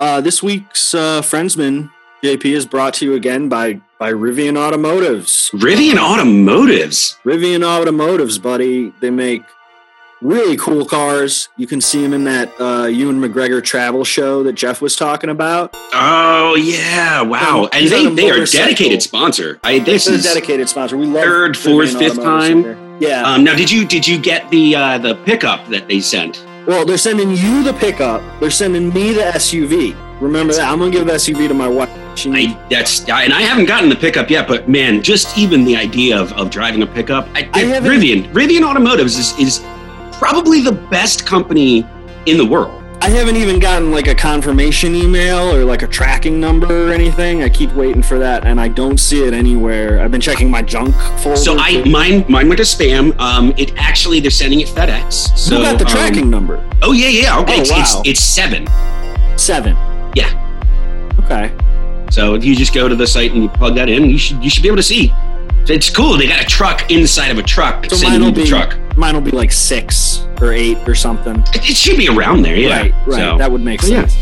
Uh, this week's uh, Friendsman JP is brought to you again by by Rivian Automotives. Rivian Automotives. Rivian Automotives, buddy. They make really cool cars. You can see them in that uh, Ewan McGregor travel show that Jeff was talking about. Oh yeah! Wow, and he's they they are a dedicated sponsor. I this is a dedicated sponsor. We love third, Rivian fourth, fifth Automotives time. Yeah. Um, now, did you did you get the uh, the pickup that they sent? Well, they're sending you the pickup. They're sending me the SUV. Remember that? I'm gonna give the SUV to my wife. She needs I that's and I haven't gotten the pickup yet, but man, just even the idea of, of driving a pickup, I, I Rivian Rivian Automotives is is probably the best company in the world. I haven't even gotten like a confirmation email or like a tracking number or anything. I keep waiting for that, and I don't see it anywhere. I've been checking my junk folder. So I mine mine went to spam. Um, it actually they're sending it FedEx. So Who got the um, tracking number? oh yeah, yeah. Okay, Oh, it's, wow. it's it's seven. Seven. Yeah. Okay. So if you just go to the site and you plug that in, you should you should be able to see. It's cool. They got a truck inside of a truck. So mine will be truck. mine will be like six or eight or something. It, it should be around there. Yeah. Right. Right. So, that would make yeah. sense.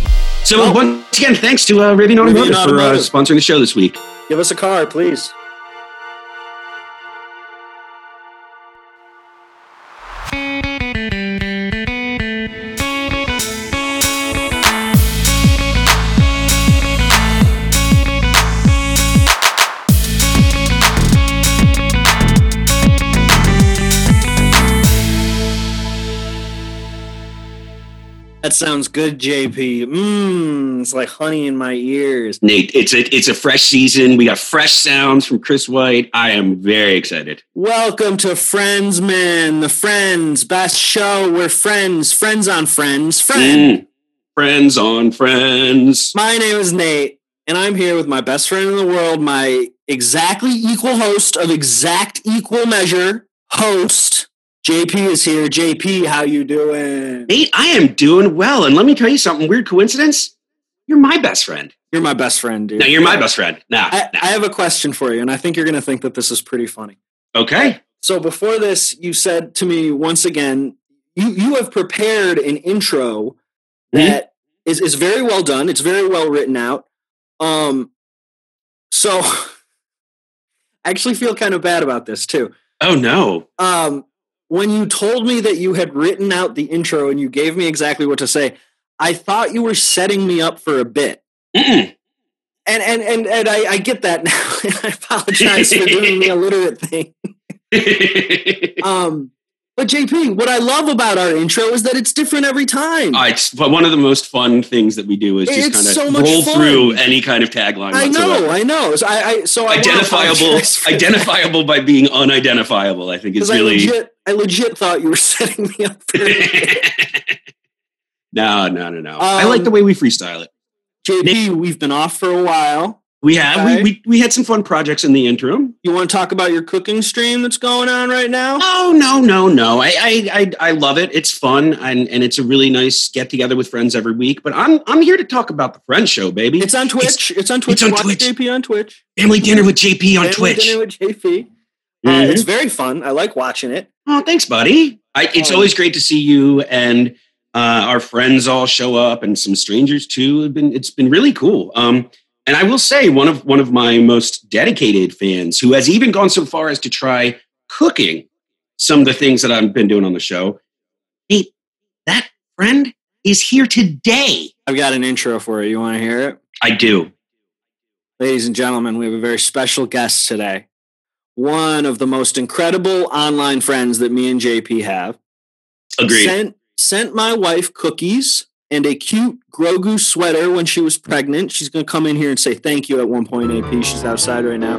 so Well- once again, thanks to uh, Rivian Automotive for uh, sponsoring the show this week. Give us a car, please. Sounds good, JP. Mmm, it's like honey in my ears. Nate, it's a it's a fresh season. We got fresh sounds from Chris White. I am very excited. Welcome to Friendsman, the Friends best show. We're friends, friends on friends, friend. Mm. Friends on friends. My name is Nate, and I'm here with my best friend in the world, my exactly equal host of exact equal measure, host. JP is here. JP, how you doing? Nate, I am doing well. And let me tell you something. Weird coincidence. You're my best friend. You're my best friend, dude. No, you're my best friend. Nah, I, nah. I have a question for you, and I think you're going to think that this is pretty funny. Okay. So before this, you said to me once again, you you have prepared an intro that is is very well done. It's very well written out. Um, so I actually feel kind of bad about this too. Oh no. Um, when you told me that you had written out the intro and you gave me exactly what to say, I thought you were setting me up for a bit. Mm-mm. And and and, and I, I get that now. and I apologize for doing the illiterate thing. Um, but JP, what I love about our intro is that it's different every time. Uh, it's but one of the most fun things that we do is just kind of so roll fun. through any kind of tagline. I know. I know. So I, I so I identifiable, that. identifiable by being unidentifiable. I think is Because I really. legit, I legit thought you were setting me up for it. no, no, no, no. I like Um, the way we freestyle it. JP. We've been off for a while. We have okay. we, we we had some fun projects in the interim. You want to talk about your cooking stream that's going on right now? No, no, no, no. I I I, I love it. It's fun and and it's a really nice get together with friends every week. But I'm I'm here to talk about the Friend Show, baby. It's on Twitch. It's, on Twitch. It's on Watch Twitch. JP on Twitch. Family dinner with JP on Family Twitch. Dinner with JP. Uh, Mhm. it's very fun. I like watching it. Oh, thanks, buddy. I, it's Um, always great to see you and uh, our friends all show up, and some strangers too. Been it's been really cool. Um, and I will say one of one of my most dedicated fans, who has even gone so far as to try cooking some of the things that I've been doing on the show. Hey, that friend is here today. I've got an intro for you. You want to hear it? I do. Ladies and gentlemen, we have a very special guest today. One of the most incredible online friends that me and JP have. Agreed. Sent, sent my wife cookies and a cute Grogu sweater when she was pregnant. She's going to come in here and say thank you at one point, AP. She's outside right now.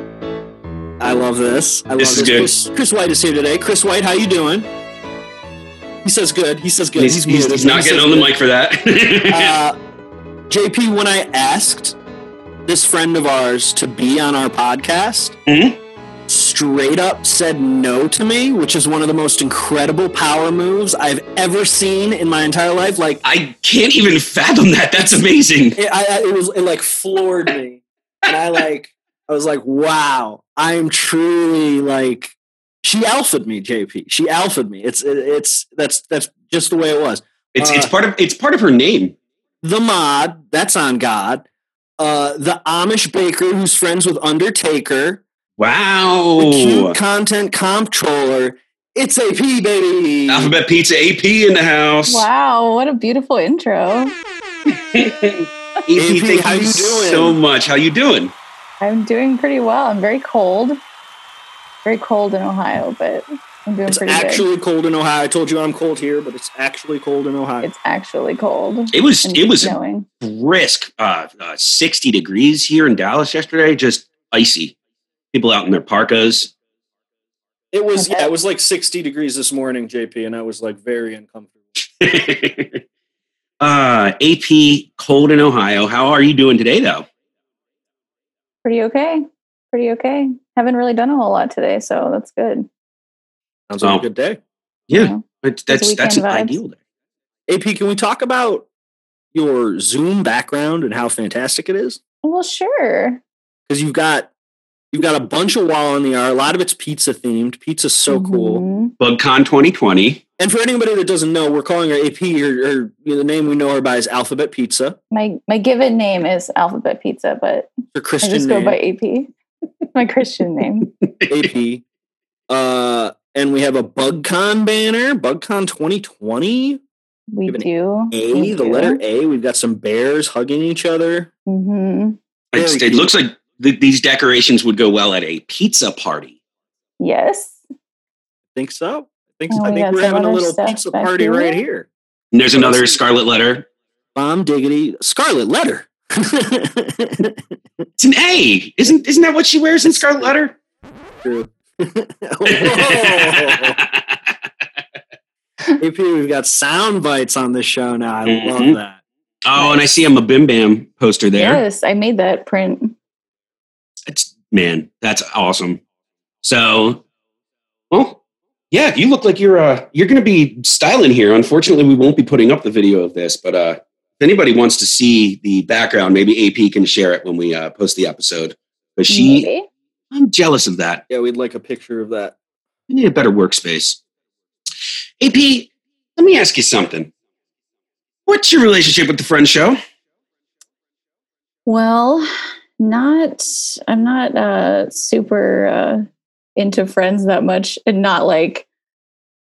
I love this. I This love is good. Chris, Chris White is here today. Chris White, how you doing? He says good. He says good. he's, he's, muted, he's not he getting on the good. mic for that. uh, JP, when I asked this friend of ours to be on our podcast, Mhm. Straight up said no to me, which is one of the most incredible power moves I've ever seen in my entire life. Like, I can't even fathom that. That's amazing. it, I, I- it was, it like floored me. And I like, I was like, wow, I'm truly like, she alphaed me, JP. She alphaed me. It's, it, it's, that's, that's just the way it was. It's Uh, it's part of it's part of her name. the mod, that's on God. Uh, the Amish baker who's friends with Undertaker. Wow. The cute content comptroller. It's AP, baby. Alphabet Pizza AP in the house. Wow, what a beautiful intro. AP, AP, thank how you you doing? so much. How you doing? I'm doing pretty well. I'm very cold. Very cold in Ohio, but I'm doing It's pretty good. It's actually cold in Ohio. I told you I'm cold here, but it's actually cold in Ohio. It's actually cold. It was and it was snowing. brisk, uh, uh, sixty degrees here in Dallas yesterday. Just icy. People out in their parkas. It was Okay. yeah, it was like 60 degrees this morning, JP, and I was like very uncomfortable. uh, AP cold in Ohio. How are you doing today, though? Pretty okay. Pretty okay. Haven't really done a whole lot today, so that's good. Sounds like Oh. a good day. Yeah, it's, that's weekend that's an vibes. ideal day. AP, can we talk about your Zoom background and how fantastic it is? Well, sure. Because you've got you've got a bunch of wall on the R. A lot of it's pizza themed. Pizza's so cool. Mhm. BugCon 2020. And for anybody that doesn't know, we're calling her AP, or, or you know, the name we know her by is Alphabet Pizza. My my given name is Alphabet Pizza, but Her I Christian just go by AP. my Christian name. AP. Uh, and we have a BugCon banner, BugCon 2020. We Give an do. A, we the do. letter A. We've got some bears hugging each other. hmm it looks like th- these decorations would go well at a pizza party. Yes. Think so? I think Oh, so. I we think got we're having a little pizza party here. right here. And there's another scarlet letter. Bomb diggity, scarlet letter. It's an A. Isn't isn't that what she wears in scarlet letter? True. Whoa. AP, we've got sound bites on this show now. I Mhm. love that. oh, and I see a Mabim Bam poster there. Yes, I made that print. It's man, that's awesome. So, well, yeah, you look like you're uh you're going to be styling here. Unfortunately, we won't be putting up the video of this, but uh if anybody wants to see the background, maybe AP can share it when we uh, post the episode. But she, Maybe. I'm jealous of that. Yeah, we'd like a picture of that. We need a better workspace. AP, let me ask you something. What's your relationship with the Friend Show? Well, not. I'm not uh, super uh, into Friends that much, and not like.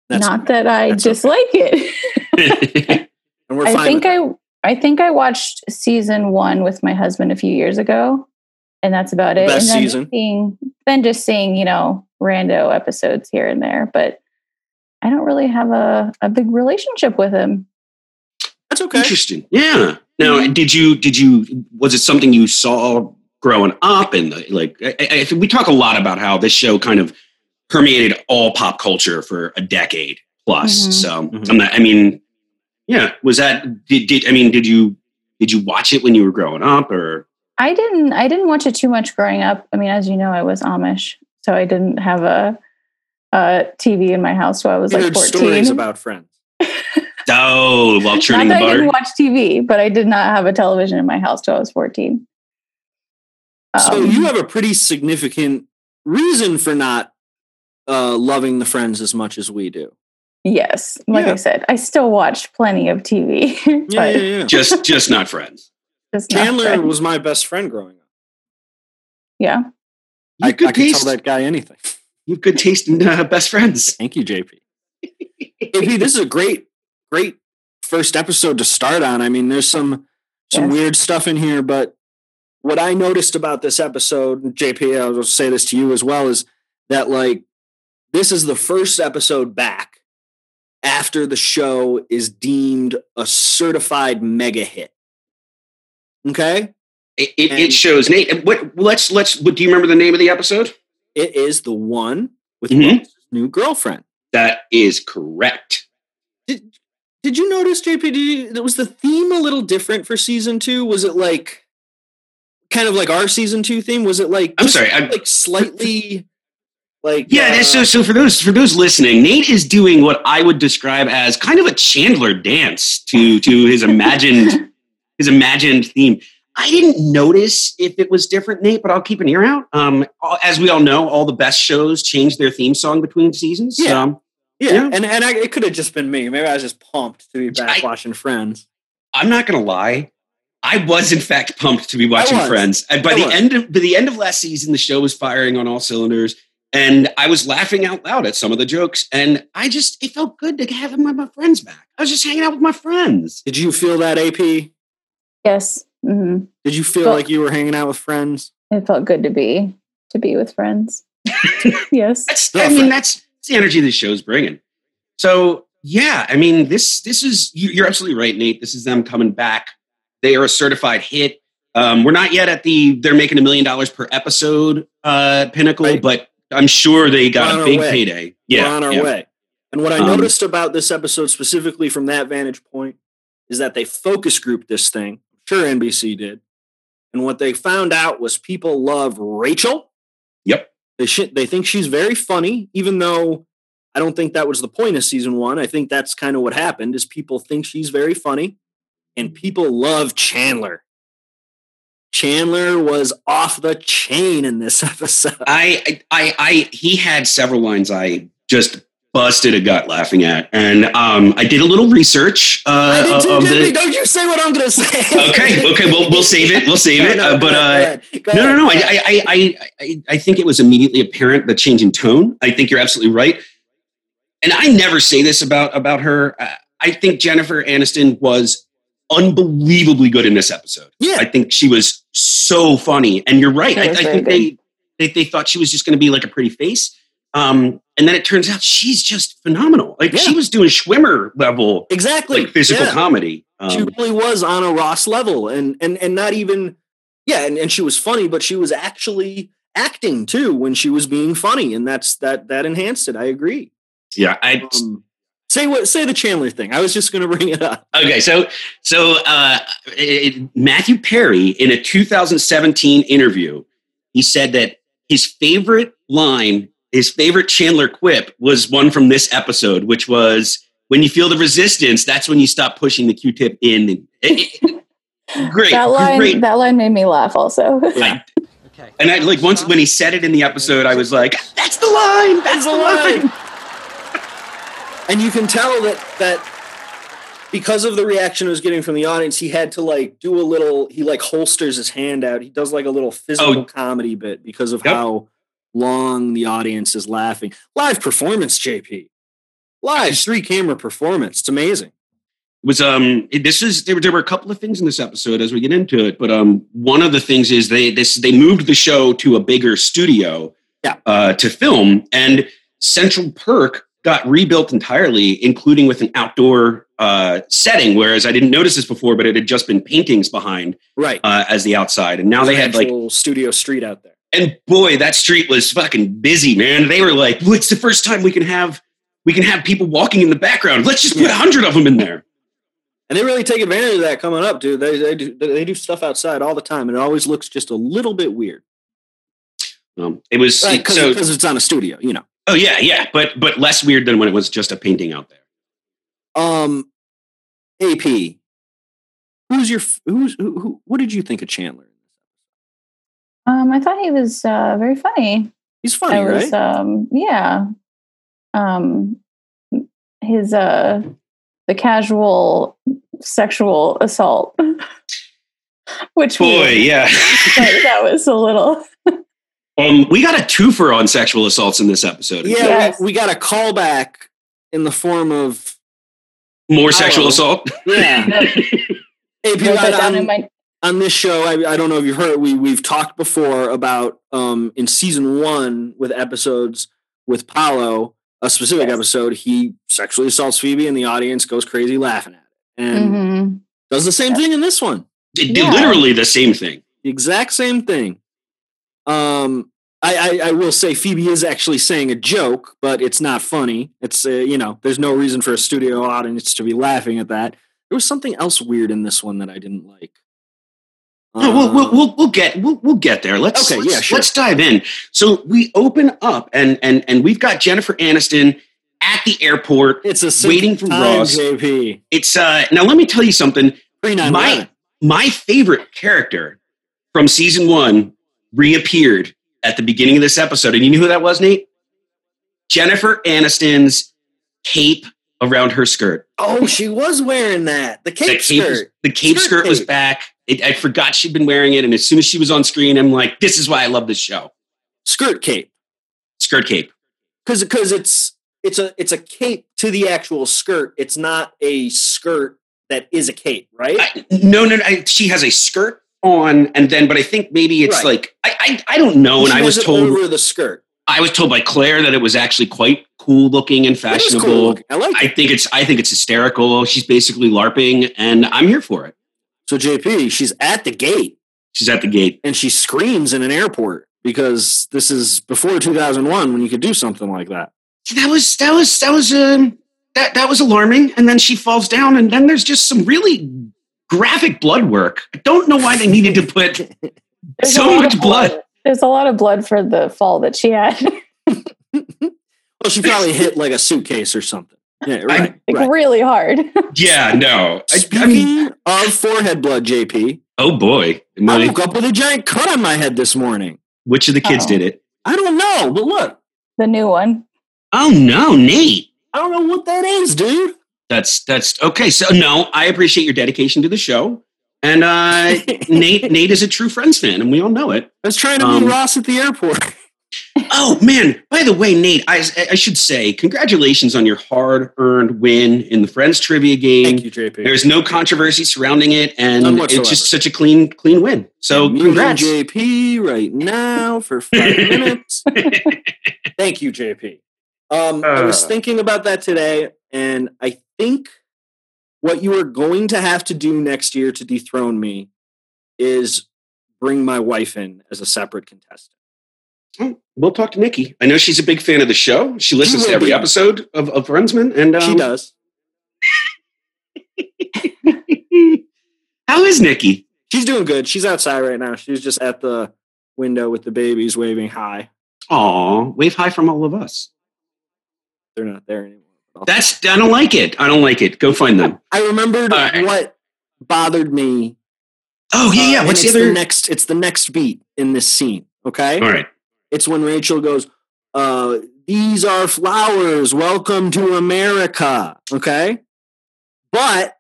That's not that I That's okay. it. and we're I think I. I think I watched season one with my husband a few years ago, and that's about it. Best and then season. Just seeing, then just seeing, you know, rando episodes here and there, but I don't really have a, a big relationship with him. That's okay. Interesting. Yeah. Now, did you did you was it something you saw growing up and like I, I we talk a lot about how this show kind of permeated all pop culture for a decade plus. Mhm. So Mhm. I'm not. I mean, yeah. Was that did, did I mean did you did you watch it when you were growing up or I didn't I didn't watch it too much growing up. I mean, as you know, I was Amish, so I didn't have a, a TV in my house so I was We like 14. stories about friends. oh while not churning the that I didn't watch TV, but I did not have a television in my house till I was 14. So Um, you have a pretty significant reason for not uh, loving the friends as much as we do. Yes, like Yeah. I said, I still watch plenty of TV. Yeah, but yeah, yeah. Just just not friends. just not Chandler Friends. was my best friend growing up. yeah. You I, have good I could taste. tell that guy anything. You have good taste in uh, best friends. Thank you, JP. AP, this is a great, great first episode to start on. I mean, there's some some Yes. weird stuff in here, but what I noticed about this episode, JP, I'll say this to you as well, is that like this is the first episode back after the show is deemed a certified mega hit. Okay, It, it, it shows Nate. What let's let's. What do you remember the name of the episode? it is the one with Mhm. New girlfriend. That is correct. Did Did you notice, JP? Did you, was the theme a little different for season two? Was it like kind of like our season two theme? Was it like I'm sorry, I'm- like slightly like Yeah, uh, so so for those for those listening, Nate is doing what I would describe as kind of a Chandler dance to to his imagined his imagined theme. I didn't notice if it was different, Nate, but I'll keep an ear out. Um, as we all know, all the best shows change their theme song between seasons. Yeah. Um, yeah, yeah. and and I, it could have just been me. Maybe I was just pumped to be back I- watching Friends. I'm not gonna lie. I was in fact pumped to be watching. Friends. And by I the was. end of by the end of last season, the show was firing on all cylinders. And I was laughing out loud at some of the jokes. And I just it felt good to have my, my friends back. I was just hanging out with my friends. Did you feel that AP? Yes. hmm Did you feel Well- like you were hanging out with friends? It felt good to be to be with friends. yes. That's I mean, that's, that's the energy this show's bringing. So yeah, I mean, this this is you, you're absolutely right, Nate. This is them coming back. They are a certified hit. Um, we're not yet at the they're making a million dollars per episode uh, pinnacle, Right. but I'm sure they got a big way. payday. We're Yeah, on our yeah. way. And what I Um, noticed about this episode specifically from that vantage point is that they focus grouped this thing. I'm sure NBC did. And what they found out was people love Rachel. Yep. They sh- they think she's very funny, even though I don't think that was the point of season one. I think that's kind of what happened is people think she's very funny, and people love Chandler. Chandler was off the chain in this episode. I, I, I, he had several lines I just busted a gut laughing at, and um, I did a little research uh, too, of the. Don't you say what I'm going to say. Okay, okay, we'll we'll save it. We'll save it. Uh, but uh, No, no, no. I, I, I, I, I think it was immediately apparent the change in tone. I think you're absolutely right. And I never say this about about her. I think Jennifer Aniston was unbelievably good in this episode. Yeah. I think she was so funny. And you're right. I, I think they, they they thought she was just going to be like a pretty face. Um, and then it turns out she's just phenomenal. Like Yeah. she was doing Schwimmer level, exactly like physical Yeah. comedy. she Um, really was on a Ross level, and and and not even yeah, and, and she was funny, but she was actually acting too when she was being funny, and that's that that enhanced it. I agree. yeah, I Um, say what say the Chandler thing. I was just going to bring it up. Okay, so so uh, it, Matthew Perry in a 2017 interview, he said that his favorite line, his favorite Chandler quip, was one from this episode, which was, "When you feel the resistance, that's when you stop pushing the Q-tip in." It- it- great, that line great. that line made me laugh also. I- and I like once when he said it in the episode, I was like, "That's the line. That's the line." And you can tell that that because of the reaction he was getting from the audience, he had to like do a little. He like holsters his hand out. He does like a little physical Oh. comedy bit because of Yep. how long the audience is laughing. Live performance, JP. Live three camera performance. It's amazing. was um this is there, were- there were a couple of things in this episode as we get into it but um one of the things is they this they moved the show to a bigger studio Yeah. uh to film and central perk got rebuilt entirely including with an outdoor uh setting whereas i didn't notice this before but it had just been paintings behind Right. uh as the outside and now they had like studio street out there. and boy that street was fucking busy man they were like well, it's the first time we can have we can have people walking in the background let's just put a Yeah. hundred of them in there And they really take advantage of that coming up, dude. They, they do they do stuff outside all the time, and it always looks just a little bit weird. um, it was Because so it's on a studio, you know. Oh yeah, yeah, but but less weird than when it was just a painting out there. Um, AP, who's your who's who, who? What did you think of Chandler? Um, I thought he was uh, very funny. He's funny, I was, right? um, yeah. Um, his uh, the casual sexual assault, which Boy, we, yeah. that, that was a little. Um, we got a twofer on sexual assaults in this episode. yeah, Yes. we, we got a callback in the form of More sexual Oh. assault. yeah. AP, wrote on, my on this show, I, I don't know if you've heard. We we've talked before about um in season one with episodes with Paolo, a specific Yes. episode. He sexually assaults Phoebe, and the audience goes crazy laughing at it, and Mhm. does the same thing in this one. It Yeah. literally the same thing. The exact same thing. Um, I, I, I will say Phoebe is actually saying a joke, but it's not funny. It's uh, you know, there's no reason for a studio audience to be laughing at that. There was something else weird in this one that I didn't like. No, we'll, we'll, Um, we'll, we'll get we'll, we'll get there. Let's Okay, let's, yeah, sure. let's dive in. So we open up and and and we've got Jennifer Aniston at the airport. it's a waiting for time, Ross. JP. It's uh now let me tell you something. My my favorite character from season one reappeared at the beginning of this episode. And you knew who that was, Nate? Jennifer Aniston's cape around her skirt. Oh, she was wearing that. The cape, the cape, skirt. was- the cape Skirt skirt was cape. back. It, I forgot she'd been wearing it, and as soon as she was on screen, I'm like, "This is why I love this show." skirt cape. Skirt cape. Because because it's it's a it's a cape to the actual skirt. It's not a skirt that is a cape, right? I, no, no, no. I, she has a skirt on, and then, but I think maybe it's Right. like I, I, I don't know. And I was told, over the skirt. I was told by Claire that it was actually quite cool looking and fashionable. cool. looking. I like I it. think it's, I think it's hysterical. She's basically larping, and I'm here for it. So JP, she's at the gate She's at the gate. and she screams in an airport because this is before 2001 when you could do something like that. That was, that was, that was, um, that that was alarming. And then she falls down, and then there's just some really graphic blood work. I don't know why they needed to put so much of blood. There's a lot of blood for the fall that she had. Well, she probably hit like a suitcase or something. Yeah, right. like right. really hard. Yeah, no. I, Speaking I mean, of forehead blood, JP, oh boy, Am I I- woke up with a giant cut on my head this morning. which of the kids Uh-oh. did it? I don't know, but look, the new one. Oh no, Nate. I don't know what that is, dude. That's that's okay. So no, I appreciate your dedication to the show, and uh, Nate Nate is a true Friends fan, and we all know it. I was trying to Um, meet Ross at the airport. Oh man! By the way, Nate, I I should say congratulations on your hard earned win in the Friends trivia game. Thank you, JP. There's no controversy surrounding it, and it's just such a clean clean win. So I'm congrats. JP right now for five minutes. Thank you, JP. Um, I was Uh. thinking about that today, and I think what you are going to have to do next year to dethrone me is bring my wife in as a separate contestant. Oh, we'll talk to Nikki. I know she's a big fan of the show. She listens will to every be. episode of, of Friendsman, and um, she does. How is Nikki? She's doing good. She's outside right now. She's just at the window with the babies waving hi. Aw, wave high from all of us. They're not there anymore. That's I don't like it. I don't like it. Go find them. I remembered right. what bothered me. Oh yeah, uh, yeah. and What's the other? next? It's the next beat in this scene. Okay. all right. It's when Rachel goes, uh, These are flowers. Welcome to America. Okay. But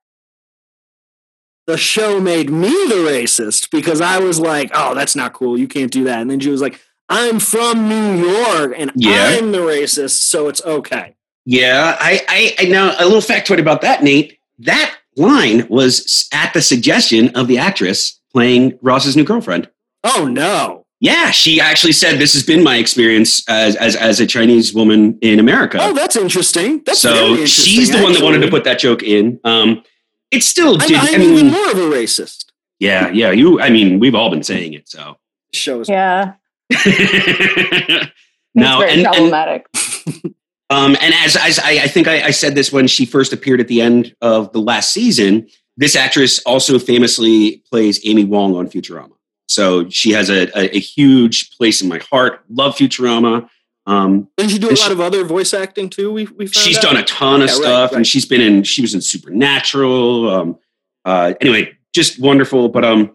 the show made me the racist because I was like, Oh, that's not cool. You can't do that. And then she was like, I'm from New York and Yeah. I'm the racist. So it's okay. Yeah, I, I, I know a little factoid about that, Nate. That line was at the suggestion of the actress playing Ross's new girlfriend. Oh, no. Yeah, she actually said this has been my experience as as, as a Chinese woman in America. Oh, that's interesting. That's very so interesting, she's the one that wanted to put that joke in. Um, it's still, I'm, I'm I mean, even more of a racist. yeah, yeah. You, I mean, we've all been saying it. So Shows. Yeah. no, it's very and, and problematic. Um, and as, as I, I think I, I said this when she first appeared at the end of the last season, this actress also famously plays Amy Wong on Futurama. So she has a, a, a huge place in my heart. Love Futurama. Um, Didn't she do a And lot she- of other voice acting too? We, we she's out? done a ton of Yeah, right, stuff, right. and she's been in. She was in Supernatural. Um, uh, anyway, just wonderful. But um,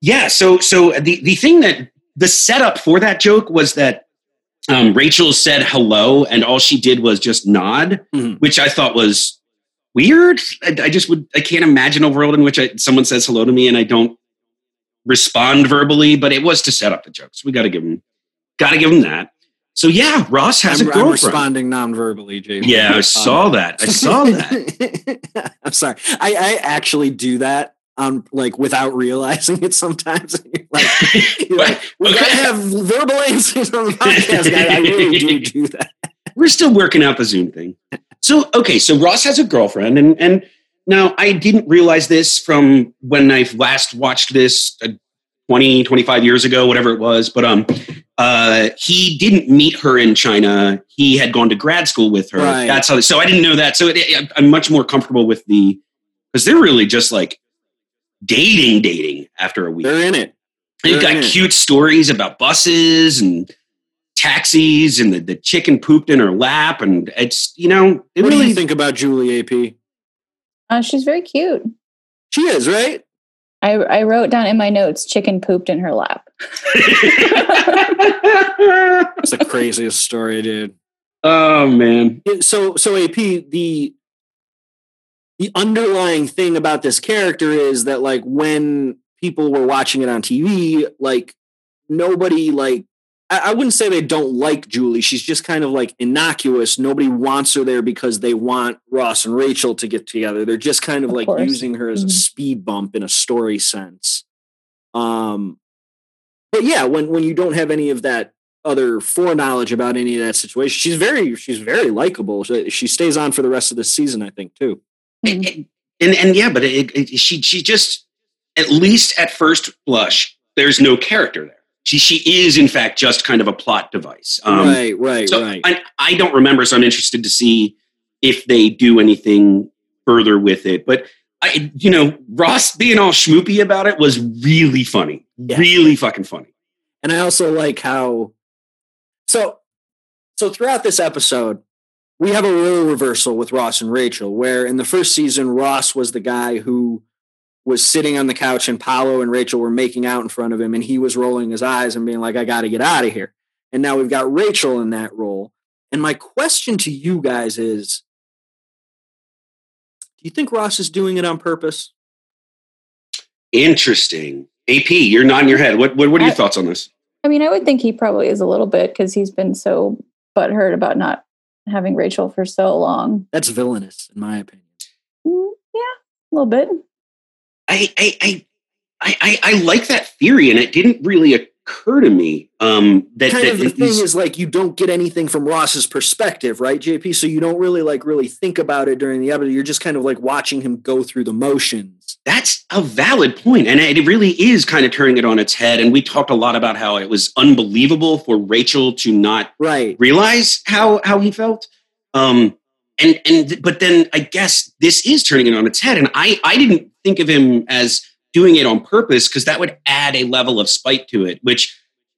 yeah. So so the the thing that the setup for that joke was that um, Rachel said hello, and all she did was just nod, Mhm. which I thought was weird. I, I just would. I can't imagine a world in which I, someone says hello to me and I don't respond verbally. But it was to set up the joke, so we got to give him got to give him that. So yeah, Ross has I'm, a I'm girlfriend. responding non-verbally, JP. Yeah, I Um, saw that. I saw that. I'm sorry. I, I actually do that um like without realizing it sometimes. Like, we're gonna have verbal answers on the podcast. I, I really do do that. We're still working out the Zoom thing. So okay, so Ross has a girlfriend, and and now I didn't realize this from when I last watched this uh, 20, 25 years ago, whatever it was. But um, uh, he didn't meet her in China. He had gone to grad school with her. Right. That's how. So I didn't know that. So it, I'm much more comfortable with the because they're really just like dating, dating after a week. They're in it. They've They're got in it. cute stories about buses and taxis and the, the chicken pooped in her lap. And it's, you know, it What do really you think about Julie AP? Uh, she's very cute. She is right. I, I wrote down in my notes, chicken pooped in her lap. It's the craziest story, dude. Oh man. So so AP the the underlying thing about this character is that like when people were watching it on TV, like nobody like I, wouldn't say they don't like Julie. She's just kind of like innocuous. Nobody wants her there because they want Ross and Rachel to get together. They're just kind of, of like course. using her as mm-hmm. a speed bump in a story sense. Um, but yeah, when when you don't have any of that other foreknowledge about any of that situation, she's very she's very likable. She stays on for the rest of the season, I think, too. And and, and yeah, but it, it, she she just at least at first blush, there's no character there she she is in fact just kind of a plot device. Um, right, right, so right. I, I don't remember, so I'm interested to see if they do anything further with it. But I, you know, Ross being all schmoopy about it was really funny, yeah. really fucking funny. And I also like how so so throughout this episode, we have a role reversal with Ross and Rachel, where in the first season, Ross was the guy who was sitting on the couch and Paolo and Rachel were making out in front of him and he was rolling his eyes and being like, I got to get out of here. And now we've got Rachel in that role. And my question to you guys is Do you think Ross is doing it on purpose? Interesting. AP, you're nodding your head. What, what, what are your I, thoughts on this? I mean, I would think he probably is a little bit because he's been so butthurt about not having Rachel for so long. That's villainous, in my opinion. Mm, yeah, a little bit. I, I, I, I, I like that theory, and it didn't really occur to me um, that, kind that of the thing is like you don't get anything from Ross's perspective, right, JP? So you don't really like really think about it during the episode. You're just kind of like watching him go through the motions. That's a valid point, and it really is kind of turning it on its head. And we talked a lot about how it was unbelievable for Rachel to not right realize how how he felt. Um, and and but then I guess this is turning it on its head, and I I didn't think of him as doing it on purpose because that would add a level of spite to it. Which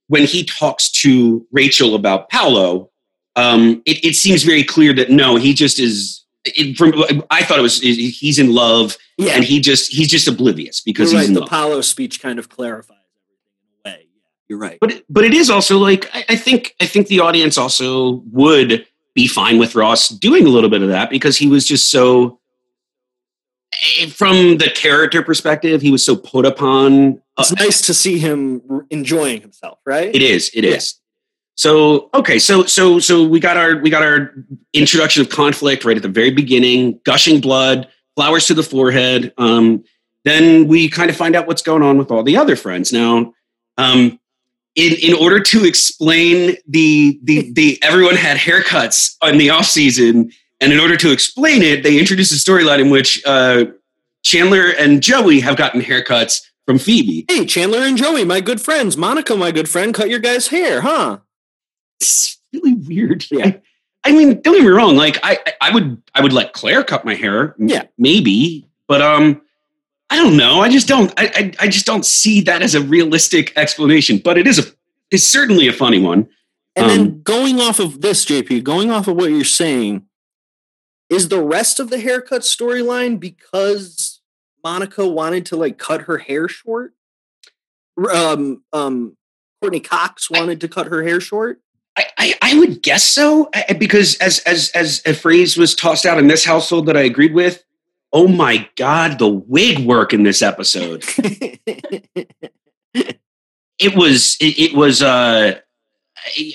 when he talks to Rachel about Paolo, um, it, it seems very clear that no, he just is. It, from I thought it was he's in love, yeah. and he just he's just oblivious because he's right. in the love. Paolo speech kind of clarifies everything in a way. You're right. But but it is also like I, I think I think the audience also would be fine with Ross doing a little bit of that because he was just so from the character perspective, he was so put upon. Uh, it's nice to see him enjoying himself, right? It is. It yeah. is. So okay, so so so we got our we got our introduction of conflict right at the very beginning, gushing blood, flowers to the forehead. Um, then we kind of find out what's going on with all the other friends. Now, um, in in order to explain the the the everyone had haircuts in the off season, and in order to explain it, they introduce a storyline in which uh, Chandler and Joey have gotten haircuts from Phoebe. Hey, Chandler and Joey, my good friends. Monica, my good friend, cut your guys' hair, huh? It's really weird. Yeah. I, I mean, don't get me wrong. Like, I, I would, I would let Claire cut my hair. Yeah, maybe, but um, I don't know. I just don't. I, I, I just don't see that as a realistic explanation. But it is a. It's certainly a funny one. And um, then going off of this, JP, going off of what you're saying, is the rest of the haircut storyline because Monica wanted to like cut her hair short? Um, um, Courteney Cox wanted I, to cut her hair short. I, I, I would guess so because as as as a phrase was tossed out in this household that I agreed with, oh my god, the wig work in this episode. it was it, it, was uh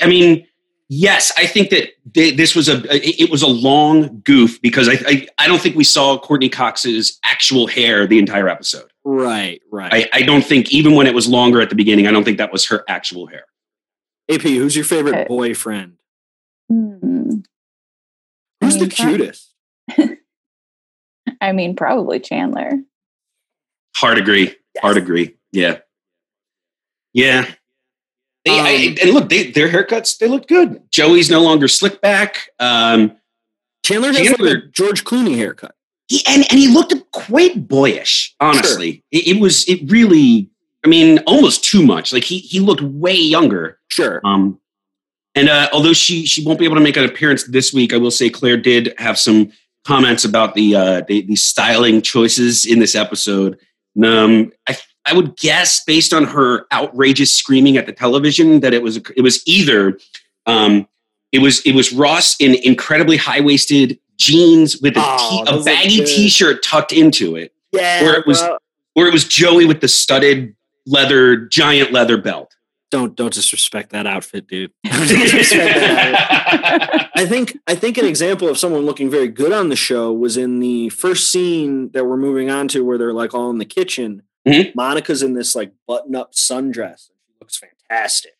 I mean, yes, I think that this was a it was a long goof because I, I, I don't think we saw Courteney Cox's actual hair the entire episode. Right, right. I, I don't think even when it was longer at the beginning, I don't think that was her actual hair. AP, who's your favorite boyfriend? Hmm. Who's the cutest? I mean, probably Chandler. Hard agree. Yes. Hard agree. Yeah. Yeah. They, um, I, and look, they, their haircuts, they look good. Joey's no longer slick back. Um, Chandler has Chandler, like a George Clooney haircut. He, and, and he looked quite boyish, honestly. Sure. It, it, was, it really, I mean, almost too much. Like he, he looked way younger. Sure. Um, and uh, although she, she won't be able to make an appearance this week, I will say Claire did have some comments about the uh, the, the styling choices in this episode. Um, I I would guess based on her outrageous screaming at the television that it was it was either um, it was it was Ross in incredibly high waisted jeans with a, Oh, t- a baggy t shirt tucked into it, Yeah, Where it was- bro. or it was Joey with the studded leather giant leather belt. don't don't disrespect that outfit, dude. That outfit. I think I think an example of someone looking very good on the show was in the first scene that we're moving on to, where they're like all in the kitchen. Mhm. Monica's in this like button-up sundress. She looks fantastic.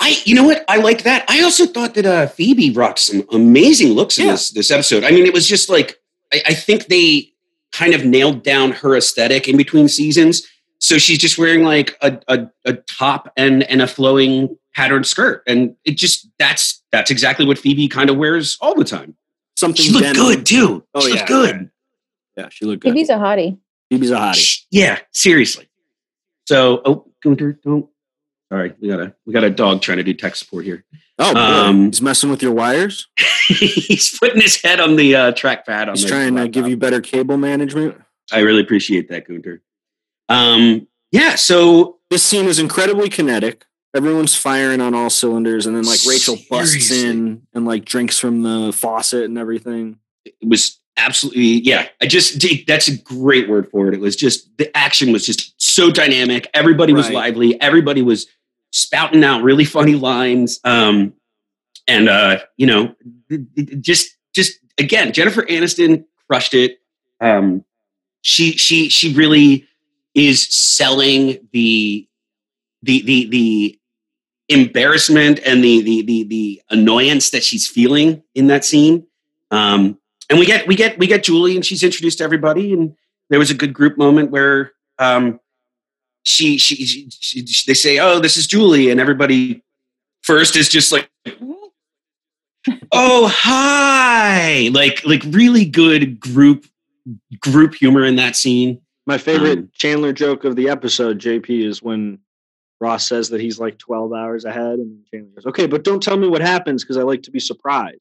I, you know what? I like that. I also thought that uh, Phoebe rocked some amazing looks in Yeah. this this episode. I mean, it was just like I, I think they kind of nailed down her aesthetic in between seasons. So she's just wearing like a, a, a top and and a flowing patterned skirt, and it just that's that's exactly what Phoebe kind of wears all the time. Something She looked denim. good too. Oh she yeah, looked good. Yeah, she looked good. Phoebe's a hottie. A hottie. Yeah, seriously. So, oh, Gunter, don't. Sorry, we got a we got a dog trying to do tech support here. Oh, boy. Um, he's messing with your wires. He's putting his head on the uh, trackpad. On He's trying to give you better cable management. I really appreciate that, Gunter. Um, yeah. So This scene is incredibly kinetic. Everyone's firing on all cylinders, and then like Rachel busts Seriously. in and like drinks from the faucet and everything. it was absolutely yeah. I just that's a great word for it. It was just the action was just so dynamic. Everybody was Right. lively. Everybody was spouting out really funny lines. Um, and uh, you know, just just again, Jennifer Aniston crushed it. Um, she she she really is selling the the the the embarrassment and the the the the annoyance that she's feeling in that scene. Um, and we get we get we get Julie and she's introduced to everybody. And there was a good group moment where um, she, she, she, she they say oh this is Julie. And everybody first is just like oh hi. Like like really good group group humor in that scene. My favorite Um, Chandler joke of the episode, JP, is when Ross says that he's like 12 hours ahead, and Chandler goes, "Okay, but don't tell me what happens because I like to be surprised."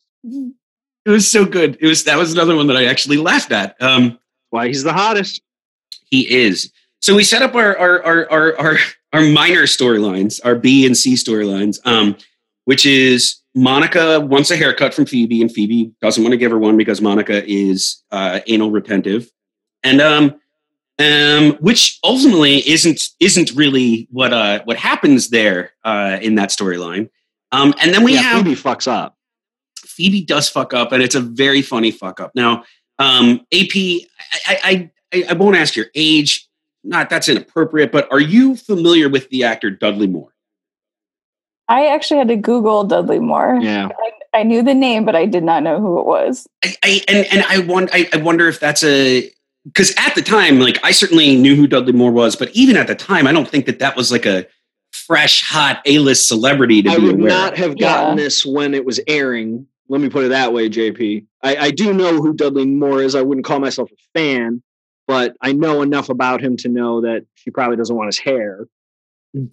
It was so good it was that was another one that I actually laughed at um, Why he's the hottest. He is. So we set up our our our our our, our minor storylines, our B and C storylines, um, which is Monica wants a haircut from Phoebe, and Phoebe doesn't want to give her one because Monica is uh, anal retentive, and um, um, which ultimately isn't isn't really what uh what happens there uh, in that storyline. Um, and then we yeah, have Phoebe fucks up. Phoebe does fuck up, and it's a very funny fuck up. Now, um, AP, I, I, I, I won't ask your age. Not that's inappropriate, but are you familiar with the actor Dudley Moore? I actually had to Google Dudley Moore. Yeah, I, I knew the name, but I did not know who it was. I, I and and I wonder, I, I wonder if that's a because at the time, like I certainly knew who Dudley Moore was, but even at the time, I don't think that that was like a fresh, hot A list celebrity to I be would not have gotten Yeah. this when it was airing. Let me put it that way, JP. I, I do know who Dudley Moore is. I wouldn't call myself a fan, but I know enough about him to know that she probably doesn't want his hair.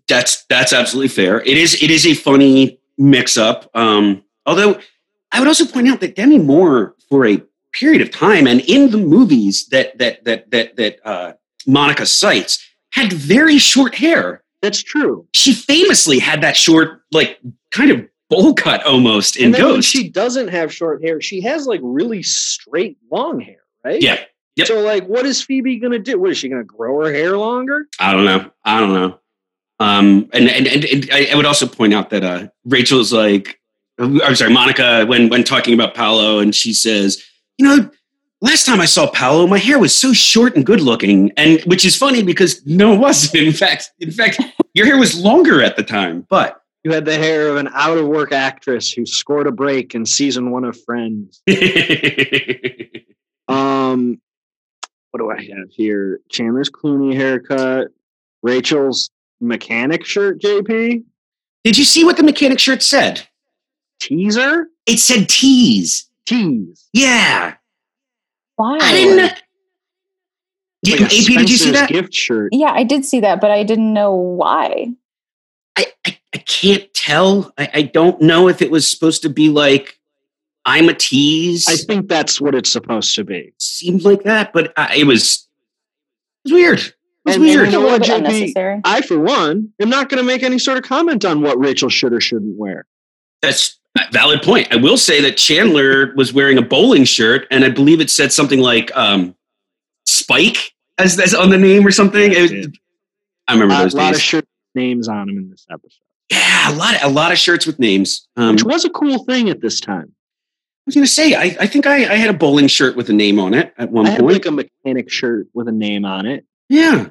That's that's absolutely fair. It is it is a funny mix up. Um, although I would also point out that Demi Moore, for a period of time, and in the movies that that that that that uh, Monica cites, had very short hair. That's true. She famously had that short, like kind of bowl cut almost in and then Ghost. she doesn't have short hair, she has like really straight, long hair, right? yeah, Yep. So, like, what is Phoebe gonna do? What is she gonna grow her hair longer? I don't know. I don't know. Um, and, and, and, and I, I would also point out that uh, Rachel's like, I'm sorry, Monica, when when talking about Paolo, and she says, you know, last time I saw Paolo, my hair was so short and good looking, and which is funny because no, it wasn't. In fact, in fact, your hair was longer at the time. But You had the hair of an out of work actress who scored a break in season one of Friends. Um, what do I have here? Chandler's Clooney haircut, Rachel's mechanic shirt, JP did you see what the mechanic shirt said? teaser It said tease. tease. Yeah, Why? I didn't. know. Like AP, did you see that? gift shirt? Yeah, I did see that, but I didn't know why. I, I, I can't tell. I, I don't know if it was supposed to be like I'm a tease. I think that's what it's supposed to be. seemed like that, but uh, it was it was weird. It was And- weird. and you a know little what, bit JP? unnecessary. I, for one, am not going to make any sort of comment on what Rachel should or shouldn't wear. That's Valid point. I will say that Chandler was wearing a bowling shirt, and I believe it said something like um, "Spike" as, as on the name or something. It, I remember a lot, those lot days. of shirt names on them in this episode, yeah, a lot, of, a lot of shirts with names. Um, which was a cool thing at this time. I was going to say, I, I think I, I had a bowling shirt with a name on it at one I had point. like a mechanic shirt with a name on it. yeah.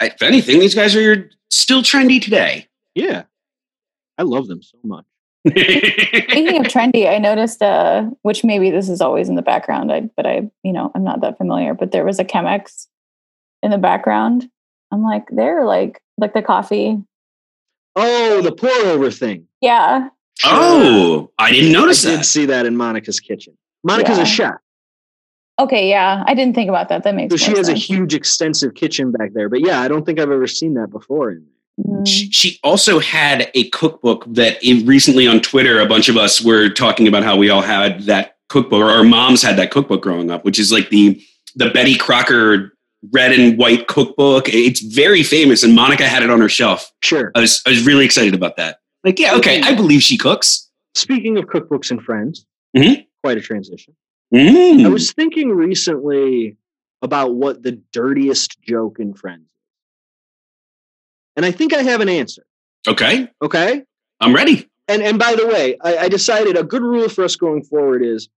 If anything, these guys are still trendy today. Yeah, I love them so much. Speaking of trendy, I noticed, uh, which maybe this is always in the background, I, but I, you know, I'm not that familiar. But there was a Chemex in the background. I'm like, they're like, like the coffee. Oh, the pour over thing. Yeah, oh, I didn't notice I notice did that. see that in Monica's kitchen. Monica's Yeah. a chef, Okay, yeah, I didn't think about that. That makes so she more has a huge, extensive kitchen back there. But yeah, I don't think I've ever seen that before. In there. Mhm. She, she also had a cookbook that in, recently on Twitter, a bunch of us were talking about how we all had that cookbook, or our moms had that cookbook growing up, which is like the the Betty Crocker red and white cookbook. It's very famous, and Monica had it on her shelf. Sure. I was I was really excited about that. Like, yeah, okay, I believe she cooks. Speaking of cookbooks and friends, Mhm. quite a transition. Mm. I was thinking recently about what the dirtiest joke in Friends is. And I think I have an answer. okay. Okay. I'm ready. And and by the way, I, I decided a good rule for us going forward is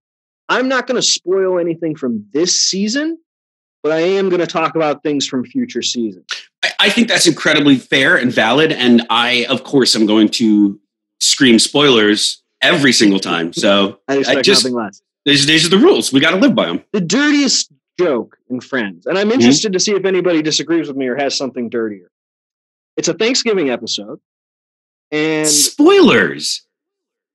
I'm not going to spoil anything from this season, but I am going to talk about things from future seasons. I, I think that's incredibly fair and valid. And I, of course, am going to scream spoilers every single time. So I expect just- nothing less. these, these are the rules. We got to live by them. The dirtiest joke in Friends, and I'm hmm? interested to see if anybody disagrees with me or has something dirtier. It's a Thanksgiving episode, and Spoilers.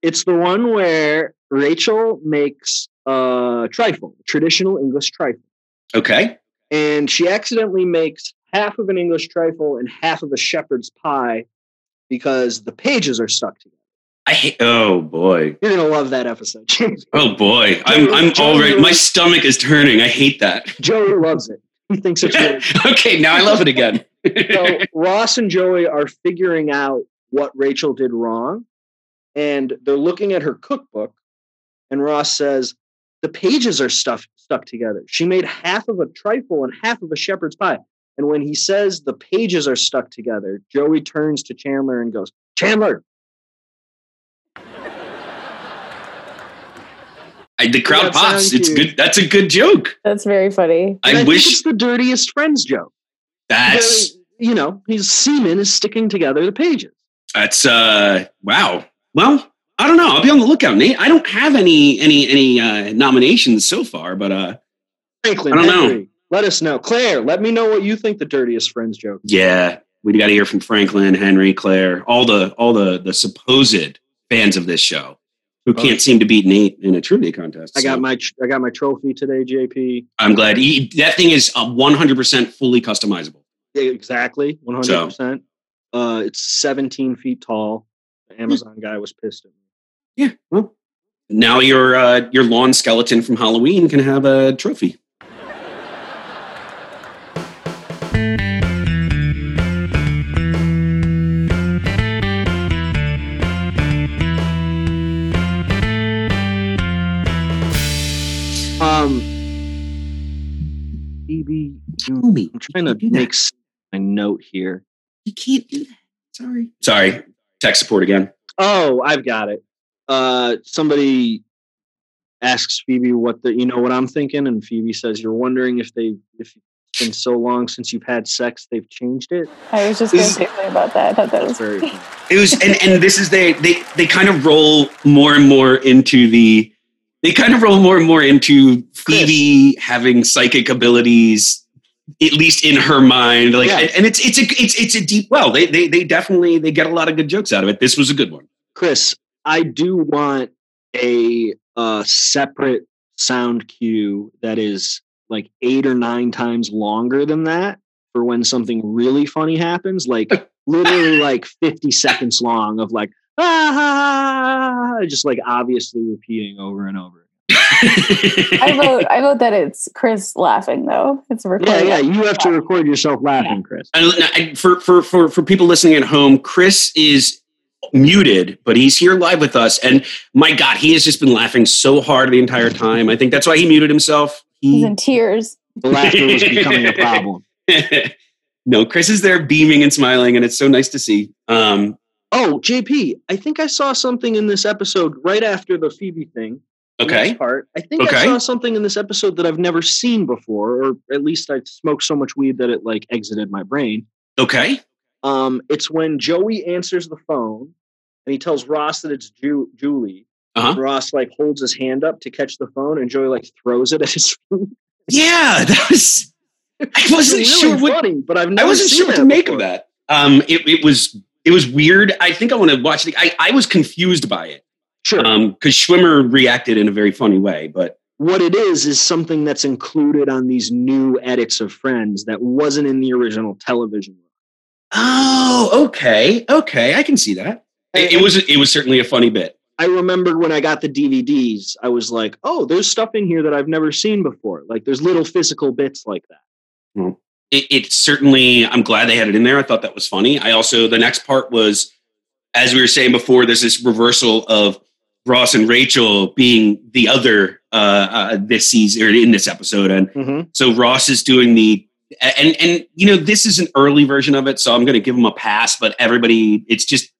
it's the one where Rachel makes a trifle, traditional English trifle. Okay. and she accidentally makes half of an English trifle and half of a shepherd's pie because the pages are stuck together. I hate. Oh boy. You're gonna love that episode. James. Oh boy. I'm. I'm already. My stomach is turning. I hate that. Joey loves it. He thinks it's really okay. Now I love it again. so Ross and Joey are figuring out what Rachel did wrong, and they're looking at her cookbook, and Ross says the pages are stuff stuck together. She made half of a trifle and half of a shepherd's pie. And when he says the pages are stuck together, Joey turns to Chandler and goes, "Chandler, I, the crowd That pops. It's cute. good. That's a good joke. That's very funny. And I, think wish it's the dirtiest friends joke. that's Because, you know, his semen is sticking together the pages. that's uh wow. Well, I don't know. I'll be on the lookout, Nate. I don't have any any any uh, nominations so far, but uh Franklin, I don't know. Henry, let us know. Claire, let me know what you think the dirtiest friends joke. is. yeah, we got to hear from Franklin, Henry, Claire, all the all the the supposed fans of this show who Oh. can't seem to beat Nate in a trivia contest. I got my I got my trophy today, JP. I'm glad he, that thing is uh, 100% fully customizable. Exactly, one hundred percent. Uh, it's seventeen feet tall. The Amazon guy was pissed at me. Yeah. Well, now your uh, your lawn skeleton from Halloween can have a trophy. Um, Homie, I'm trying to make a note here. You can't do that. Sorry. Sorry. Tech support again. Oh, I've got it. Uh, somebody asks Phoebe what the you know what I'm thinking, and Phoebe says, "You're wondering if they if it's been so long since you've had sex, they've changed it." I was just going to say about that. I thought that was Very funny. It was, and, and this is they they they kind of roll more and more into the they kind of roll more and more into Phoebe having psychic abilities, at least in her mind. Like, Yeah. and, and it's it's a it's it's a deep well. They they they definitely they get a lot of good jokes out of it. This was a good one. Chris, I do want a uh, separate sound cue that is like eight or nine times longer than that for when something really funny happens. Like literally like 50 seconds long of like, ah, ha, ha," just like obviously repeating over and over. I vote. I vote that it's Chris laughing though. It's a Yeah, recording. yeah. You have to record yourself laughing, Chris. I, I, for, for, for, for people listening at home, Chris is muted, but he's here live with us. And my God, he has just been laughing so hard the entire time. I think that's why he muted himself. He's in tears. The laughter was becoming a problem. no, Chris is there beaming and smiling, and it's so nice to see. Um, Oh, JP, I think I saw something in this episode right after the Phoebe thing. okay. Part. I think Okay. I saw something in this episode that I've never seen before, or at least I smoked so much weed that it like exited my brain. Okay. Um, it's when Joey answers the phone and he tells Ross that it's Ju- Julie. Uh-huh. Ross like holds his hand up to catch the phone, and Joey like throws it at his feet. Yeah, that was. I wasn't It's sure what funny, but I've I wasn't sure what to make before. of that. Um, it, it was it was weird. I think I want to watch it. I, I was confused by it Sure. um because Schwimmer reacted in a very funny way. But what it is is something that's included on these new edits of Friends that wasn't in the original television. Oh, okay, okay, I can see that. It, it was it was certainly a funny bit. I remembered when I got the DVDs, I was like, "Oh, there's stuff in here that I've never seen before. Like there's little physical bits like that." It, it certainly. I'm glad they had it in there. I thought that was funny. I also the next part was, as we were saying before, there's this reversal of Ross and Rachel being the other uh, uh this season or in this episode, and Mm-hmm. So Ross is doing the and and you know this is an early version of it, so I'm going to give him a pass. But everybody, it's just